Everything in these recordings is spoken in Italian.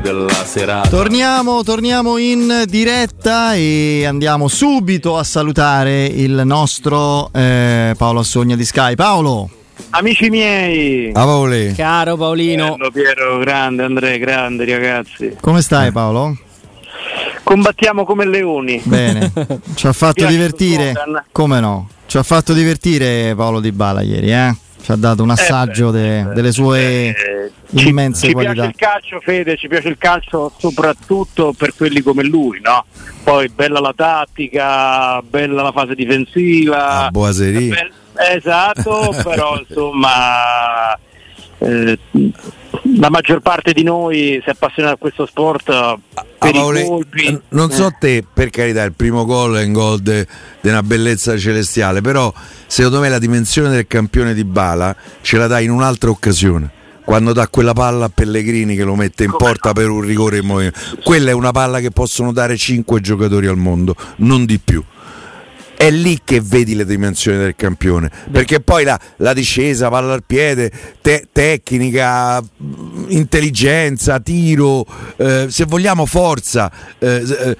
della serata. Torniamo, torniamo in diretta e andiamo subito a salutare il nostro eh, Paolo Assogna di Sky. Paolo. Amici miei, A Paoli. Caro Paolino. Bello, Piero, grande, Andrea, grande ragazzi. Come stai Paolo? Combattiamo come leoni. Bene. Ci ha fatto divertire? Come no? Ci ha fatto divertire Paolo Di Bala ieri, eh? Ci ha dato un assaggio de- delle sue Eh, ci, immense ci qualità. piace il calcio, Fede, ci piace il calcio soprattutto per quelli come lui, no? Poi bella la tattica, bella la fase difensiva. Ah, Boiserie. Bel- esatto, però insomma eh, la maggior parte di noi si appassiona a questo sport Ah, per Paolo, i colpi. non so Eh. te, per carità, il primo gol è un gol di una bellezza celestiale, però secondo me la dimensione del campione di Bala ce la dai in un'altra occasione. Quando dà quella palla a Pellegrini che lo mette in Come porta no? per un rigore in movimento. Quella è una palla che possono dare 5 giocatori al mondo, non di più. È lì che vedi le dimensioni del campione, perché poi la, la discesa, palla al piede, te- tecnica, mh, intelligenza, tiro, eh, se vogliamo forza, eh, eh,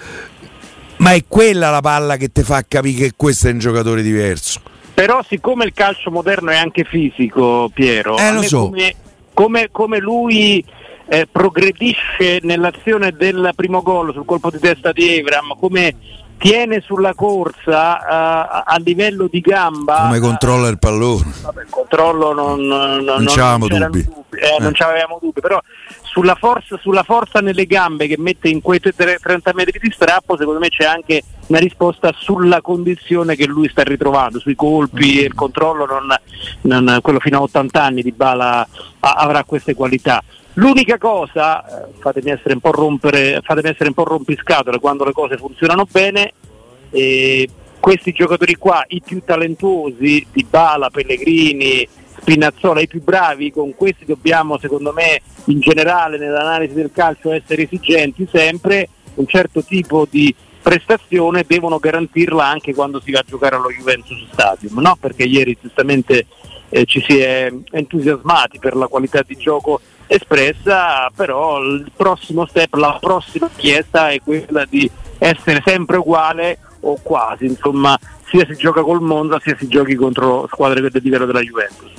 ma è quella la palla che ti fa capire che questo è un giocatore diverso. Però siccome il calcio moderno è anche fisico, Piero, Eh, so. come, come- come lui eh, progredisce nell'azione del primo gol sul colpo di testa di Evram, come tiene sulla corsa eh, a- livello di gamba, Come controlla il pallone. Vabbè, il controllo non, non, non- c'avevamo c'erano dubbi. eh, Eh. non c'avevamo dubbi, però sulla forza, sulla forza nelle gambe che mette in quei tre- 30 metri di strappo, secondo me c'è anche una risposta sulla condizione che lui sta ritrovando, sui colpi e il controllo, non, non- quello fino a 80 anni di Bala avrà queste qualità. L'unica cosa, eh, fatemi essere un po' rompere, fatemi essere un po' rompiscatole quando le cose funzionano bene, e questi giocatori qua, i più talentuosi, di Bala, Pellegrini, Spinazzola, i più bravi, con questi dobbiamo secondo me in generale nell'analisi del calcio essere esigenti sempre, un certo tipo di prestazione devono garantirla anche quando si va a giocare allo Juventus Stadium, no? perché ieri giustamente eh, ci si è entusiasmati per la qualità di gioco espressa, però il prossimo step, la prossima richiesta è quella di essere sempre uguale o quasi, insomma, sia si gioca col Monza sia si giochi contro squadre del livello della Juventus.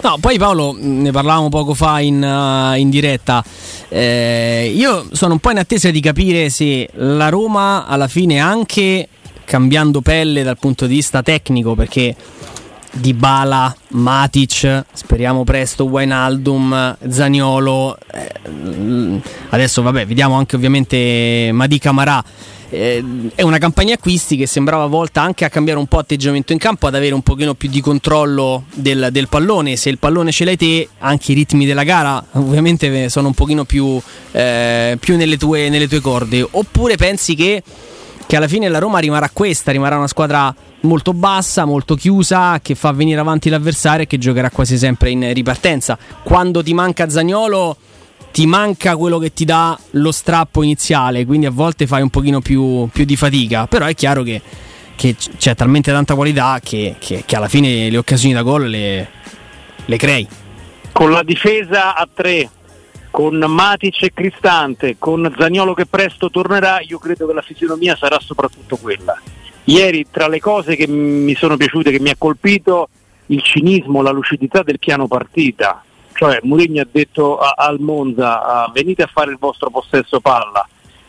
No, poi Paolo, mh, ne parlavamo poco fa in, uh, in diretta. Eh, io sono un po' in attesa di capire se la Roma alla fine, anche cambiando pelle dal punto di vista tecnico, perché Dybala, Matic, speriamo presto Wijnaldum, Zaniolo, eh, adesso vabbè, vediamo anche ovviamente Madi Camarà. Eh, è una campagna acquisti che sembrava volta anche a cambiare un po' atteggiamento in campo, ad avere un pochino più di controllo del, del pallone. Se il pallone ce l'hai te, anche i ritmi della gara ovviamente sono un pochino più, eh, più nelle, tue, nelle tue corde. Oppure pensi che, che alla fine la Roma rimarrà questa, rimarrà una squadra molto bassa, molto chiusa, che fa venire avanti l'avversario e che giocherà quasi sempre in ripartenza. Quando ti manca Zagnolo ti manca quello che ti dà lo strappo iniziale, quindi a volte fai un pochino più, più di fatica, però è chiaro che, che c'è talmente tanta qualità che, che- che alla fine le occasioni da gol le, le crei. Con la difesa a tre, con Matic e Cristante, con Zagnolo che presto tornerà, io credo che la fisionomia sarà soprattutto quella. Ieri tra le cose che mi sono piaciute, che mi ha colpito, il cinismo, la lucidità del piano partita. Cioè Mourinho ha detto a- al Monza ah, venite a fare il vostro possesso palla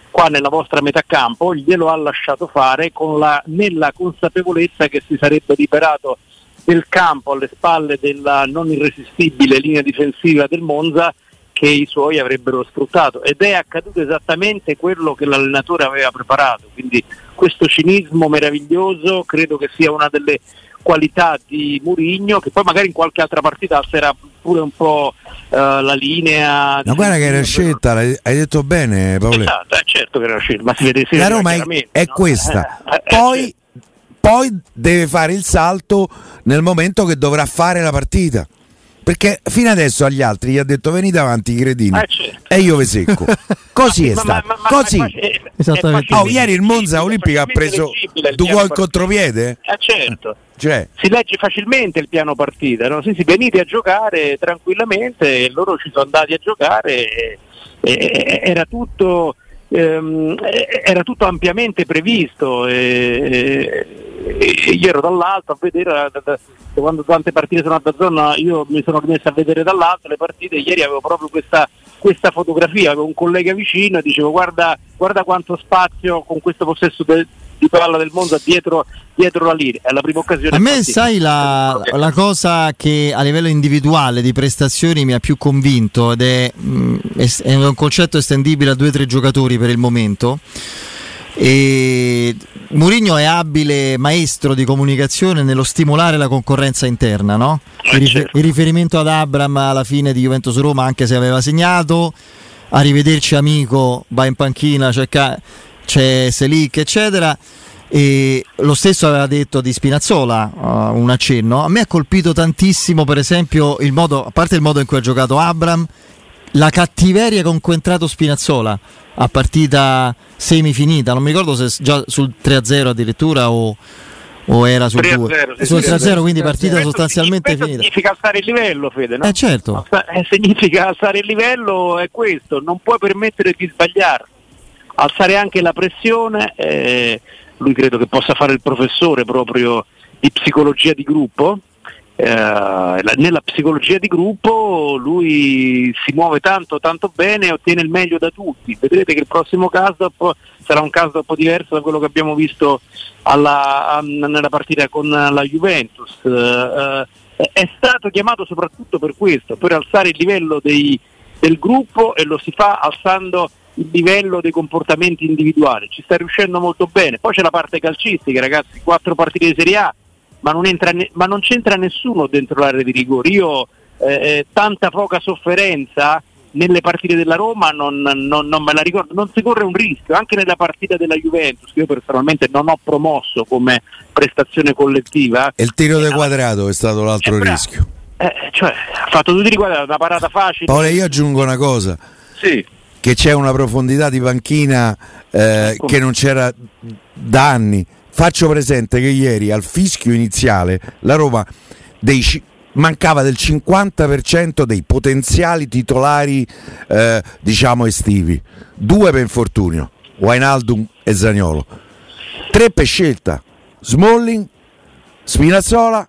qua nella vostra metà campo, glielo ha lasciato fare con la, nella consapevolezza che si sarebbe liberato del campo alle spalle della non irresistibile linea difensiva del Monza che i suoi avrebbero sfruttato ed è accaduto esattamente quello che l'allenatore aveva preparato, quindi questo cinismo meraviglioso credo che sia una delle qualità di Murigno che poi magari in qualche altra partita alzerà pure un po' eh, la linea. Ma guarda che era scelta, hai detto bene Paolo. Esatto, è certo che era scelta, ma si vede La Roma è, è no? questa. Eh, eh, Poi, poi deve fare il salto nel momento che dovrà fare la partita. Perché fino adesso agli altri gli ha detto venite avanti i cretini Eh, certo. e io vi secco. Così è stato. ma- ma- ma- Così. è- Esattamente. Oh, ieri il Monza Olimpica ha preso due gol contropiede? Eh, certo. Cioè, Si legge facilmente il piano partita, no? Sì, sì, venite a giocare tranquillamente e loro ci sono andati a giocare e, eh, era tutto ehm, era tutto ampiamente previsto e, e, io ero dall'alto a vedere quando tante partite sono andate a zona io mi sono rimesso a vedere dall'alto le partite ieri avevo proprio questa, questa fotografia avevo un collega vicino e dicevo guarda, guarda quanto spazio con questo possesso de, di palla del Monza dietro, dietro la linea. È la prima occasione. A me, partita. sai, la, la, cosa che a livello individuale di prestazioni mi ha più convinto ed è, mh, è un concetto estendibile a due o tre giocatori per il momento. E Mourinho è abile maestro di comunicazione nello stimolare la concorrenza interna, no? il, rifer- certo. il, riferimento ad Abram alla fine di Juventus Roma, anche se aveva segnato, arrivederci amico, va in panchina, c'è, ca- c'è Selic, eccetera. E lo stesso aveva detto di Spinazzola, uh, un accenno. A me ha colpito tantissimo, per esempio, il modo, a parte il modo in cui ha giocato Abram, la cattiveria con cui è entrato Spinazzola a partita semifinita. Non mi ricordo se già sul 3-0 addirittura o, o era sul 2 sul 3-0 quindi partita questo sostanzialmente questo finita significa alzare il livello Fede no? eh certo eh, significa alzare il livello è questo non puoi permettere di sbagliare alzare anche la pressione eh, lui credo che possa fare il professore proprio di psicologia di gruppo. Eh, nella psicologia di gruppo lui si muove tanto tanto bene e ottiene il meglio da tutti. Vedrete che il prossimo caso sarà un caso un po' diverso da quello che abbiamo visto alla, nella partita con la Juventus. Eh, eh, è stato chiamato soprattutto per questo per alzare il livello dei, del gruppo e lo si fa alzando il livello dei comportamenti individuali ci sta riuscendo molto bene poi c'è la parte calcistica ragazzi quattro partite di Serie A ma non, entra, ma non c'entra nessuno dentro l'area di rigore. Io eh, eh, tanta poca sofferenza nelle partite della Roma non, non, non, me la ricordo, non si corre un rischio, anche nella partita della Juventus, che io personalmente non ho promosso come prestazione collettiva. E il tiro del quadrato è stato l'altro eh, rischio. Eh, cioè, ha fatto tutti i quadrati, una parata facile. Paolo, io aggiungo una cosa. Sì. Che c'è una profondità di panchina eh, ecco. che non c'era da anni Faccio presente che ieri al fischio iniziale la Roma dei, mancava del 50% dei potenziali titolari eh, diciamo estivi. Due per infortunio, Wainaldum e Zagnolo. Tre per scelta, Smalling, Spinazzola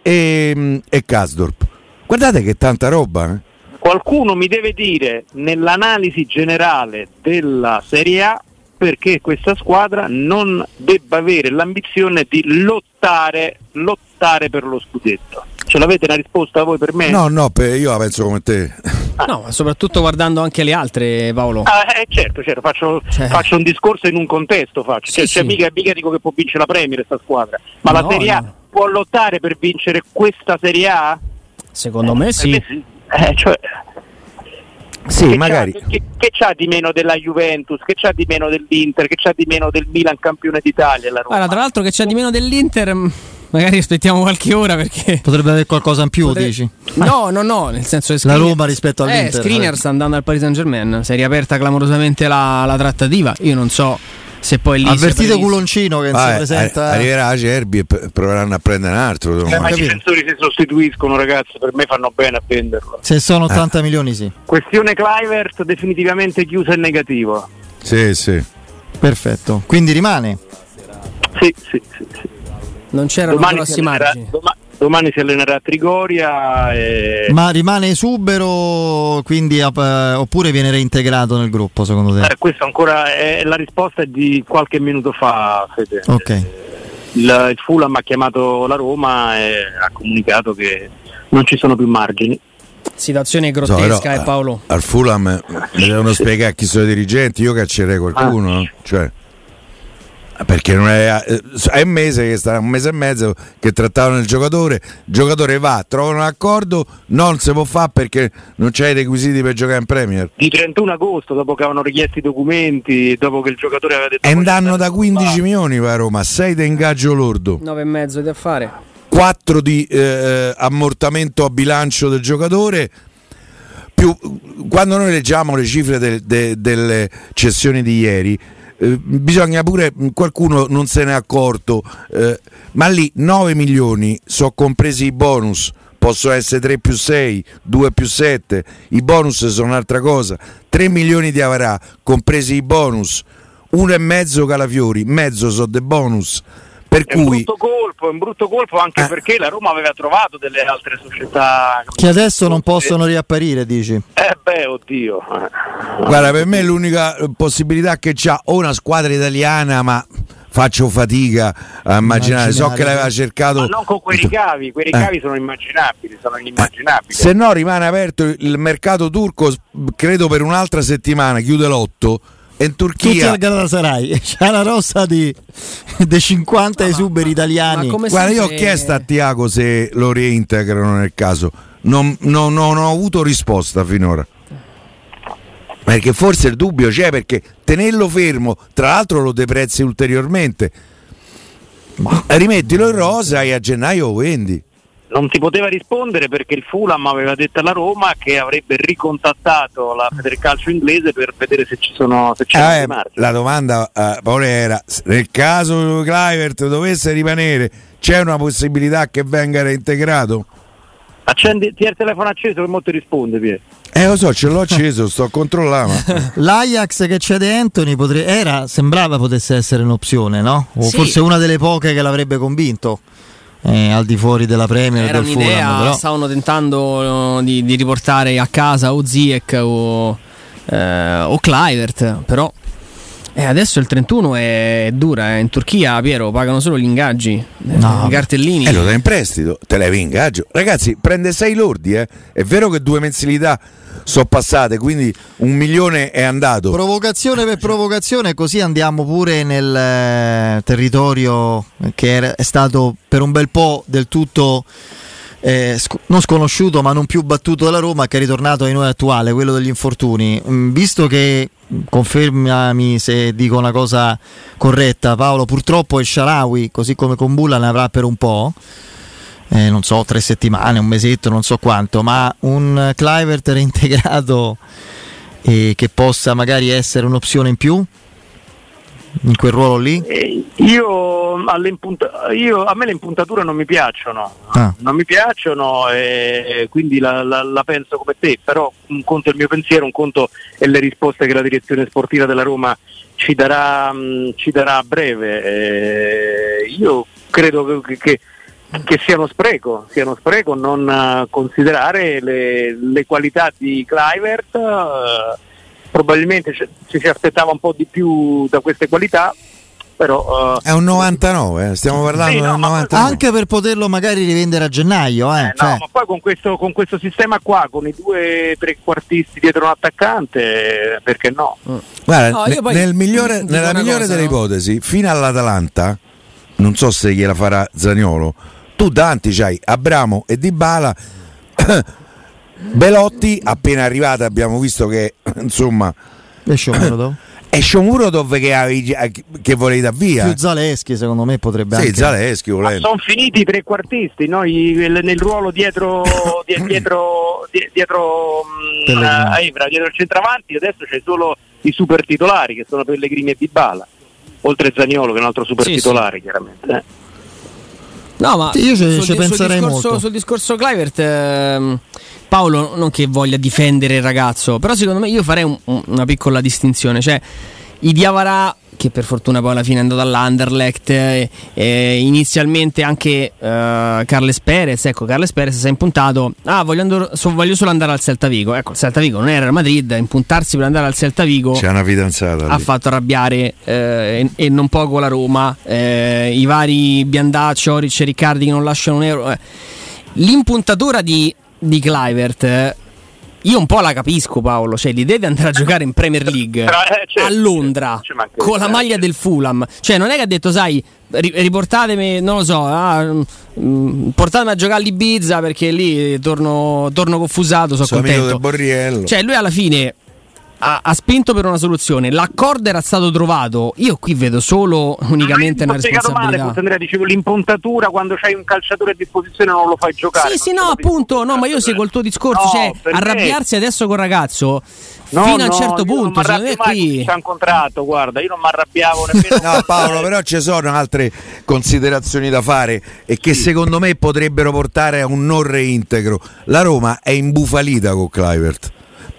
e, e Kasdorp. Guardate che tanta roba. Eh? Qualcuno mi deve dire nell'analisi generale della Serie A perché questa squadra non debba avere l'ambizione di lottare, lottare per lo scudetto. Ce l'avete una risposta voi per me? No, no, io la penso come te. Ah. No, soprattutto guardando anche le altre, Paolo. Ah, eh, certo, certo, faccio, cioè. faccio, un discorso in un contesto, faccio. Cioè, sì, cioè, sì. Mica, mica, dico che può vincere la Premier questa squadra, ma no, la Serie A no. può lottare per vincere questa Serie A? Secondo eh, me sì. Eh, cioè, sì, che magari. C'ha, che, che, c'ha di meno della Juventus, che c'ha di meno dell'Inter, che c'ha di meno del Milan campione d'Italia. La Roma. Allora, tra l'altro che c'ha di meno dell'Inter, mm, magari aspettiamo qualche ora perché... Potrebbe avere qualcosa in più, Potrebbe... dici? No, no, no, nel senso che... La Roma rispetto eh, all'Inter. Eh, Skriniar sta andando al Paris Saint Germain, si è riaperta clamorosamente la, la trattativa, io non so se poi lì avvertito Culoncino che ah, si presenta arriverà a Cerbi e proveranno a prendere un altro eh, ma i difensori si sostituiscono ragazzi per me fanno bene a venderlo. Se sono 80 eh. milioni sì. Questione Clivert definitivamente chiusa in negativo. Sì sì. Perfetto. Quindi rimane? Sì sì sì, sì. non c'erano grossi margini. domani, domani si allenerà a Trigoria. E... Ma rimane esubero quindi, eh, oppure viene reintegrato nel gruppo secondo te? Eh, questa ancora è la risposta di qualche minuto fa. Fede. Ok. Il, il Fulham ha chiamato la Roma e ha comunicato che non ci sono più margini. Situazione grottesca, so, però, eh, Paolo. Al Fulham mi devono spiegare chi sono i dirigenti, io caccerei qualcuno. Ah. Cioè. Perché non è, eh, è un mese che sta un mese e mezzo che trattavano il giocatore, il giocatore va, trovano un accordo, non si può fare perché non c'è i requisiti per giocare in Premier. Il 31 agosto, dopo che avevano richiesto i documenti, dopo che il giocatore aveva detto... E andranno da 15 milioni va a Roma, 6 di ingaggio lordo. 9 e mezzo di affare. 4 di eh, ammortamento a bilancio del giocatore. Più, quando noi leggiamo le cifre de, de, delle cessioni di ieri, eh, bisogna pure, qualcuno non se ne è accorto, eh, ma lì 9 milioni sono compresi i bonus possono essere 3 più 6, 2 più 7, i bonus sono un'altra cosa. 3 milioni di avrà, compresi i bonus, uno e mezzo Calafiori, mezzo sono dei bonus. Per È un cui brutto colpo, è un brutto colpo anche Eh. perché la Roma aveva trovato delle altre società Che adesso non possono riapparire, dici. Eh beh, oddio. eh. Guarda, per me l'unica eh, possibilità che c'ha o una squadra italiana, ma faccio fatica a immaginare. So Immaginare. che l'aveva cercato. Ma non con quei ricavi, quei ricavi sono immaginabili, sono inimmaginabili. Se no rimane aperto il mercato turco, credo per un'altra settimana, chiude l'otto. E in Tutti Turchia. al Galatasaray. C'è una rossa di, dei 50 esuberi italiani. ma Guarda, io ho chiesto a Tiago se lo reintegrano nel caso. Non, non- non ho avuto risposta finora. Perché forse il dubbio c'è perché tenerlo fermo, tra l'altro lo deprezzi ulteriormente. Rimettilo in rosa e a gennaio lo vendi. Non ti poteva rispondere perché il Fulham aveva detto alla Roma che avrebbe ricontattato la Federcalcio inglese per vedere se ci sono se c'erano Eh, dei margini. la domanda eh, Paolo era nel caso Clivert dovesse rimanere c'è una possibilità che venga reintegrato? Accendi, ti hai il telefono acceso che mo ti risponde Pier. Eh lo so, ce l'ho acceso, sto a controllare. ma- L'Ajax che cede Anthony potre- era, sembrava potesse essere un'opzione, no? O Sì. forse una delle poche che l'avrebbe convinto. Eh, al di fuori della Premier Era del Fulham, un'idea, però. stavano tentando di, di riportare a casa o Ziek o, eh, o Clivert, però eh, adesso il 31 è, dura, eh. in Turchia Piero pagano solo gli ingaggi, eh, No. i cartellini. E lo dai in prestito, te levi ingaggio. Ragazzi, prende 6 lordi, eh. È vero che due mensilità sono passate, quindi un milione è andato. Provocazione per provocazione, così andiamo pure nel eh, territorio che è stato per un bel po' del tutto eh, sc- non sconosciuto ma non più battuto dalla Roma che è ritornato ai noi attuale, quello degli infortuni. Mm, visto che, confermami se dico una cosa corretta Paolo, purtroppo il Sharawi, così come con Bulla, ne avrà per un po'. eh, non so, tre settimane, un mesetto, non so quanto, ma un Clivert reintegrato e che possa magari essere un'opzione in più in quel ruolo lì? Eh, Io, io- a me le impuntature non mi piacciono, Ah. non mi piacciono e quindi la, la- la penso come te, però un conto è il mio pensiero, un conto è le risposte che la direzione sportiva della Roma ci darà, mh, ci darà a breve. Eh, io credo che, che- che sia uno spreco, sia uno spreco non eh, considerare le, le qualità di Clivert. eh, probabilmente ci, ci si aspettava un po' di più da queste qualità, però eh, È un 99, eh. stiamo parlando Sì, no, del ma- 99. Anche per poterlo magari rivendere a gennaio, eh, Eh, cioè, no, ma poi con questo, con questo sistema qua, con i due trequartisti dietro un attaccante, perché no? Guarda, No, ne- poi nel migliore- nella migliore cosa, delle no? ipotesi, fino all'Atalanta, non so se gliela farà Zaniolo, tu davanti c'hai Abramo e Dybala. Belotti, appena arrivata abbiamo visto che insomma un minuto. è Shomurodov che, avevi- che volevi dar via. Più Zaleschi secondo me potrebbe Sì, anche Zaleschi volendo. Sono finiti i trequartisti, no? Nel, ruolo dietro, die- dietro, die- dietro Pellegrini. a Evra, dietro il centravanti, adesso c'è solo i super titolari che sono Pellegrini e Dybala, oltre Zaniolo che è un altro super Sì, titolare chiaramente. eh. No, ma io ci- sul, ci sul penserei discorso, molto. sul discorso Clivert, ehm, Paolo, non che voglia difendere il ragazzo, però secondo me io farei un- un- una piccola distinzione. Cioè, i Diavarà, che per fortuna poi alla fine è andato all'Anderlecht, eh, eh, inizialmente anche eh, Carles Perez, ecco, Carles Perez si è impuntato, ah, voglio, andare- so- voglio solo andare al Celta Vigo. Ecco, il Celta Vigo non era il Madrid, impuntarsi per andare al Celta Vigo C'è una fidanzata. ha lì. fatto arrabbiare eh, e, e non poco la Roma, eh, i vari Biandaccio, Oric e Riccardi che non lasciano un euro. eh. L'impuntatura di, di Clivert, eh, io un po' la capisco Paolo, cioè l'idea di andare a giocare in Premier League Però, eh, a Londra con la maglia del Fulham, cioè non è che ha detto sai ri- riportatemi, non lo so, ah, mm, portatemi a giocare all'Ibiza perché lì torno, torno confusato, sono contento. del Borriello. Cioè, lui alla fine ha, ha, spinto per una soluzione, l'accordo era stato trovato. Io qui vedo solo unicamente una responsabilità. Male, Andrea, dicevo l'impuntatura quando c'hai un calciatore a disposizione non lo fai giocare. Sì, sì, no, appunto, no, ma io seguo il tuo discorso, no, cioè arrabbiarsi me... adesso col ragazzo no, fino no, a un certo punto, secondo me qui c'è un contratto, guarda, io non mi arrabbiavo nemmeno. no, Paolo, però ci sono altre considerazioni da fare e che sì. secondo me potrebbero portare a un non reintegro. La Roma è imbufalita con Clivert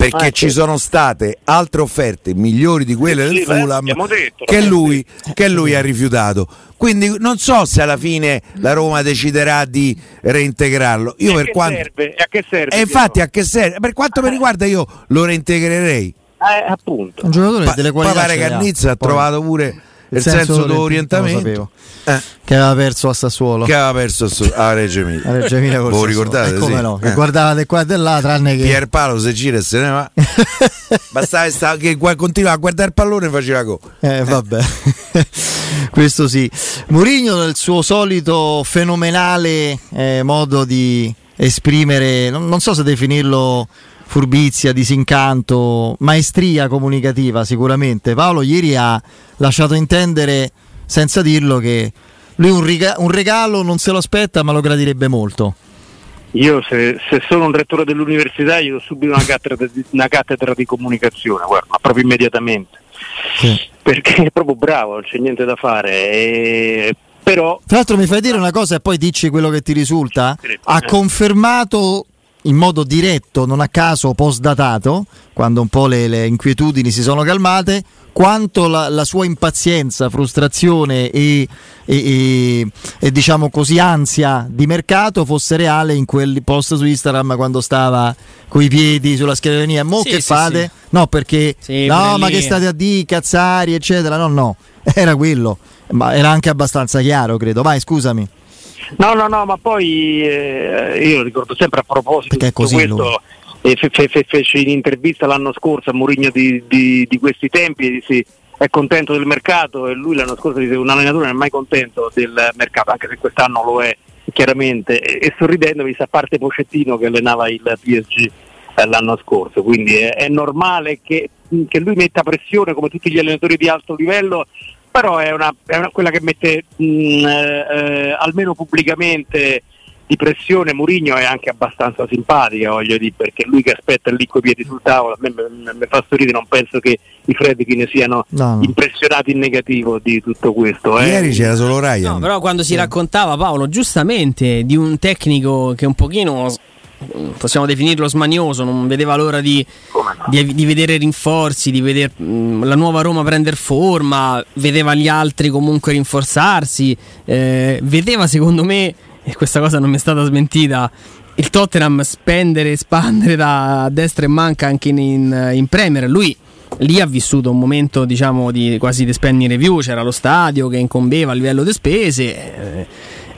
perché ah, ci sono state altre offerte migliori di quelle sì, del Fulham detto, che, lui, che, lui, ha rifiutato. Quindi non so se alla fine la Roma deciderà di reintegrarlo. Io e per quanto... serve? a che serve? E infatti a che serve? Per quanto mi eh. riguarda io lo reintegrerei. Eh, appunto. Un giocatore pa- delle qualità. Poi pare Cannizza ha trovato pure il senso, senso d'orientamento eh. che aveva perso a Sassuolo. Che aveva perso a Reggio Emilia. A Reggio Emilia voi ricordate? Eh, come sì. no? Che eh. guardava di qua e di là tranne che Pierpaolo se gira e se ne va. Bastava sta, che continuava a guardare il pallone e faceva go. Eh. vabbè. Questo sì. Mourinho nel suo solito fenomenale eh, modo di esprimere non, non so se definirlo furbizia, disincanto, maestria comunicativa sicuramente. Paolo ieri ha lasciato intendere, senza dirlo, che lui un, riga- un regalo non se lo aspetta ma lo gradirebbe molto. Io se, se, sono un rettore dell'università io do subito una cattedra, di, una cattedra di comunicazione, guarda, proprio immediatamente. Sì. Perché è proprio bravo, non c'è niente da fare. E però... Tra l'altro mi fai dire una cosa e poi dici quello che ti risulta? Ha confermato in modo diretto, non a caso post-datato, quando un po' le, le inquietudini si sono calmate, quanto la, la sua impazienza, frustrazione e, e, e, e, diciamo così ansia di mercato fosse reale in quel post su Instagram quando stava coi piedi sulla scrivania. Mo sì, che sì, fate? Sì. No, perché no, ma che state a dire, cazzari, eccetera. No, no, era quello, ma era anche abbastanza chiaro, credo. Vai, scusami. No, no, no, ma poi eh, io ricordo sempre a proposito di questo, eh, fe, fe, fe, fece in intervista l'anno scorso a Mourinho di, di, di, questi tempi e disse è contento del mercato e lui l'anno scorso disse un allenatore non è mai contento del mercato, anche se quest'anno lo è chiaramente, e, e sorridendo vista a parte Pocettino che allenava il PSG eh, l'anno scorso, quindi è, è normale che, che lui metta pressione come tutti gli allenatori di alto livello però è, una, è una, quella che mette mh, eh, eh, almeno pubblicamente di pressione Murigno è anche abbastanza simpatica, voglio dire, perché lui che aspetta lì coi piedi sul tavolo, a me mi fa sorridere, non penso che i Fredkin ne siano no, no. impressionati in negativo di tutto questo. Eh. Ieri c'era solo Ryan. No, però quando si raccontava Paolo, giustamente, di un tecnico che un pochino possiamo definirlo smanioso, non vedeva l'ora di, di, di vedere rinforzi, di vedere mh, la nuova Roma prendere forma, vedeva gli altri comunque rinforzarsi, eh, vedeva secondo me, e questa cosa non mi è stata smentita, il Tottenham spendere e espandere da destra e manca anche in, in, in Premier. Lui lì ha vissuto un momento diciamo di quasi di spending review, c'era lo stadio che incombeva a livello di spese. Eh,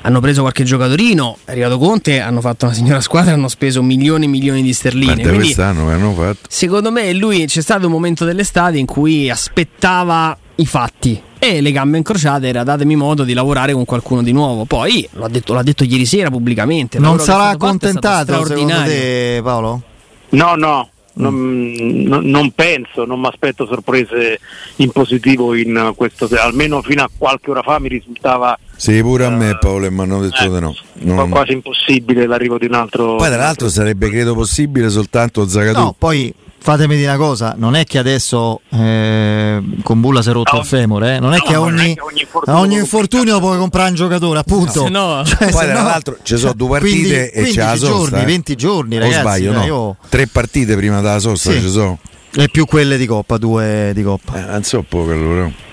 hanno preso qualche giocatorino, è arrivato Conte, hanno fatto una signora squadra, hanno speso milioni e milioni di sterline. Quindi, quest'anno hanno fatto. Secondo me lui c'è stato un momento dell'estate in cui aspettava i fatti e le gambe incrociate era datemi modo di lavorare con qualcuno di nuovo. Poi l'ha detto, l'ha detto ieri sera pubblicamente. Non sarà accontentato secondo te Paolo? No, no, non, non, non, penso, non mi aspetto sorprese in positivo in questo, almeno fino a qualche ora fa mi risultava sì, pure a me uh, Paolo mi hanno detto eh, di no. Non... Quasi impossibile l'arrivo di un altro. Poi tra l'altro sarebbe credo possibile soltanto Zagadou. No, poi fatemi dire una cosa, non è che adesso eh, con Bulla si è rotto no, il femore, eh? non è no, che ogni, è che ogni infortunio, ogni infortunio puoi comprare un giocatore, appunto. No, cioè, Poi tra l'altro ci sono due partite 15, e c'è la sosta. giorni, 20 giorni, ragazzi. sbaglio, no? Io... Tre partite prima della sosta sì. ci sono. E più quelle di Coppa, due di Coppa. Eh, non so poco allora.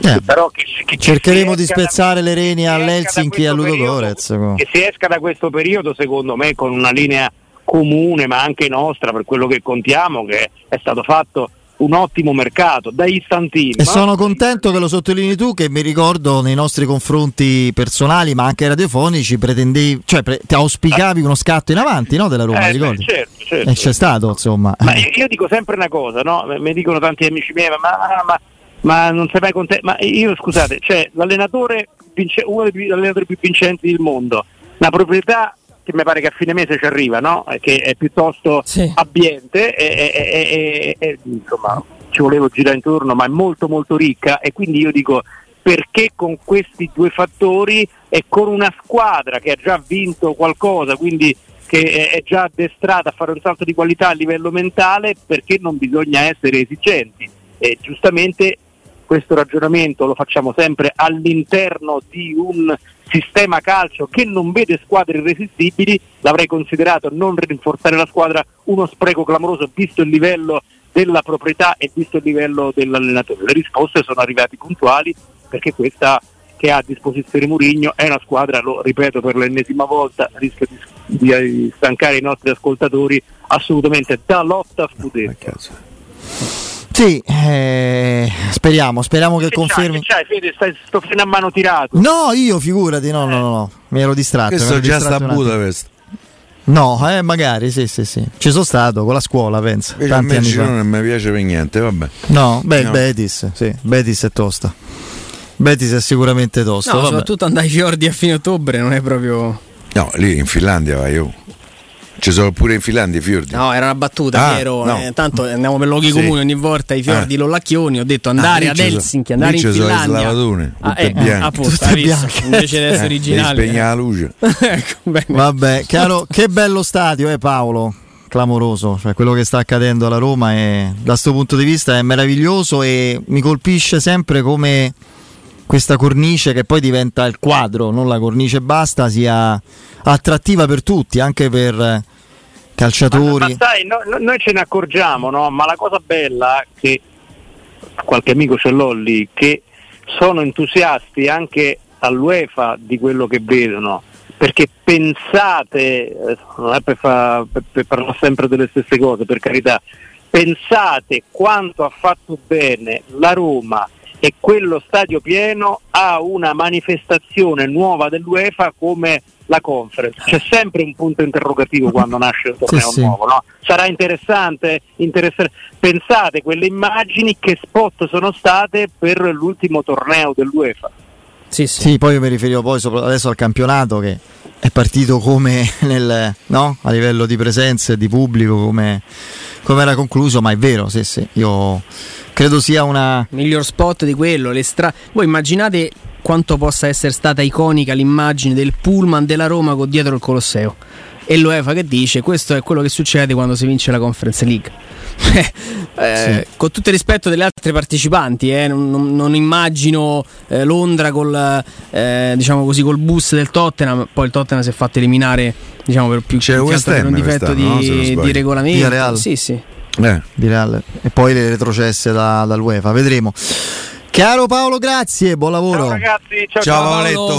Eh, però che, che cercheremo di spezzare le reni all'Helsinki e a Ludo Gorez. Che si esca da questo periodo, secondo me, con una linea comune ma anche nostra per quello che contiamo che è stato fatto un ottimo mercato da istantini. E sono contento che lo sottolinei tu che mi ricordo nei nostri confronti personali ma anche radiofonici pretendevi, cioè pre- ti auspicavi uno scatto in avanti no, della Roma, eh, ricordi? Beh, certo, certo. E c'è stato insomma. Ma io, io, dico sempre una cosa, no? mi dicono tanti amici miei ma, ma, ma non sei mai contento, ma io scusate, cioè l'allenatore, uno degli allenatori più vincenti del mondo, una proprietà che mi pare che a fine mese ci arriva, no? che è piuttosto Sì. ambiente, e, e- e- e- insomma ci volevo girare intorno, ma è molto molto ricca e quindi io dico perché con questi due fattori e con una squadra che ha già vinto qualcosa, quindi che è- è già addestrata a fare un salto di qualità a livello mentale, perché non bisogna essere esigenti? E giustamente questo ragionamento lo facciamo sempre all'interno di un sistema calcio che non vede squadre irresistibili, l'avrei considerato non rinforzare la squadra uno spreco clamoroso visto il livello della proprietà e visto il livello dell'allenatore. Le risposte sono arrivate puntuali perché questa che ha a disposizione Murigno è una squadra, lo ripeto per l'ennesima volta, rischio di, di stancare i nostri ascoltatori, assolutamente da lotta a scudetto. Sì, eh, speriamo, speriamo che Che c'hai, confermi. che c'hai, Fede? Stai sto freno a mano tirato. No, io figurati, no, no, no, no, mi ero distratto. Questo ero già distratto sta a. Budapest. No, eh, magari, sì, sì, sì. Ci sono stato con la scuola, penso. Invece a tanti me anni fa. non mi piace per niente, vabbè. No, beh, No. Betis, sì, Betis è tosta. Betis è sicuramente tosta. No, vabbè. soprattutto andare ai fiordi a fine ottobre non è proprio. No, lì in Finlandia vai io. Ci sono pure in Finlandia i fiordi. No, era una battuta, Ah, Piero. no. eh, tanto andiamo per luoghi Sì. comuni ogni volta ai fiordi Eh. Lollacchioni. Ho detto andare lì ad Helsinki, andare in ci sono Finlandia. slavadune, Ah, eh, bianche. appunto, Tutte bianche. Invece di essere Eh, originale. spegnere la luce. ecco, bene. Vabbè, chiaro, che bello stadio, eh Paolo. Clamoroso, cioè quello che sta accadendo alla Roma è, da questo punto di vista è meraviglioso e mi colpisce sempre come questa cornice che poi diventa il quadro, non la cornice basta, sia attrattiva per tutti, anche per eh, Ma, calciatori. ma sai, no- no- noi ce ne accorgiamo, no? ma la cosa bella che qualche amico ce l'ho lì, che sono entusiasti anche all'UEFA di quello che vedono, perché pensate, eh, non è per, fa- per- per parlare sempre delle stesse cose, per carità, pensate quanto ha fatto bene la Roma e quello stadio pieno a una manifestazione nuova dell'UEFA come la conference. C'è sempre un punto interrogativo quando nasce un torneo sì. nuovo, no? Sarà interessante, interessante. Pensate quelle immagini che spot sono state per l'ultimo torneo dell'UEFA. Sì, sì. Sì, poi io mi riferivo poi adesso al campionato che è partito come nel, no? a livello di presenze, di pubblico, come, come era concluso, ma è vero, sì, sì, io credo sia una... Miglior spot di quello. Le stra- Voi immaginate quanto possa essere stata iconica l'immagine del pullman della Roma con dietro il Colosseo. E l'UEFA che dice questo è quello che succede quando si vince la Conference League. Eh, Con tutto il rispetto delle altre partecipanti, eh, non, non- immagino eh, Londra col, eh, diciamo così, col bus del Tottenham. Poi il Tottenham si è fatto eliminare diciamo, per più C'è più che West altro per un Ham difetto quest'anno, no? Di, di regolamento. Sì, sì. Eh. di Real e poi le retrocesse da- dall'UEFA, vedremo. Chiaro Paolo, grazie, buon lavoro. Ciao ragazzi, ciao Ciao ciao. Paoletto.